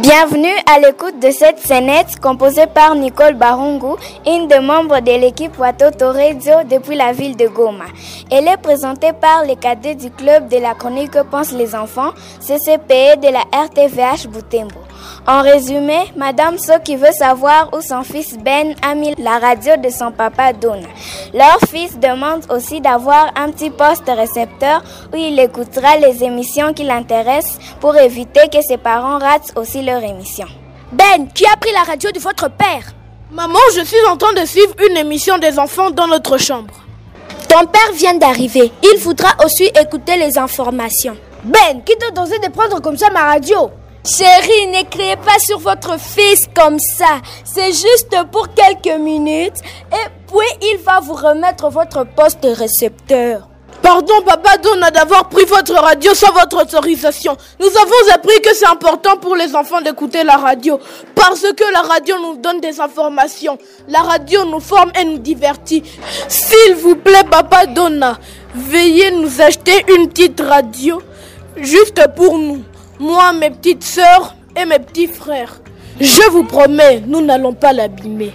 Bienvenue à l'écoute de cette scénette composée par Nicole Barungu, une des membres de l'équipe Watoto Radio depuis la ville de Goma. Elle est présentée par les cadets du club de la chronique que pensent les enfants, CCPE de la RTVH Boutembo. En résumé, Madame qui veut savoir où son fils Ben a mis la radio de son papa Donna. Leur fils demande aussi d'avoir un petit poste récepteur où il écoutera les émissions qui l'intéressent pour éviter que ses parents ratent aussi leur émission. Ben, qui a pris la radio de votre père? Maman, je suis en train de suivre une émission des enfants dans notre chambre. Ton père vient d'arriver. Il voudra aussi écouter les informations. Ben, qui te dosé de prendre comme ça ma radio? Chérie, ne criez pas sur votre fils comme ça. C'est juste pour quelques minutes et puis il va vous remettre votre poste récepteur. Pardon, papa Donna, d'avoir pris votre radio sans votre autorisation. Nous avons appris que c'est important pour les enfants d'écouter la radio parce que la radio nous donne des informations. La radio nous forme et nous divertit. S'il vous plaît, papa Donna, veuillez nous acheter une petite radio juste pour nous moi, mes petites sœurs et mes petits frères. Je vous promets, nous n'allons pas l'abîmer.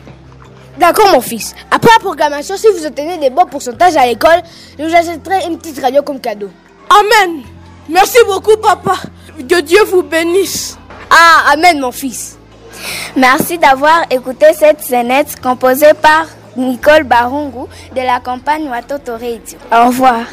D'accord, mon fils? Après la programmation, si vous obtenez des bons pourcentages à l'école, je vous achèterai une petite radio comme cadeau. Amen. Merci beaucoup, papa. Que Dieu vous bénisse. Ah, Amen, mon fils. Merci d'avoir écouté cette scénette composée par Nicole Barungu de la campagne Watoto Radio. Au revoir.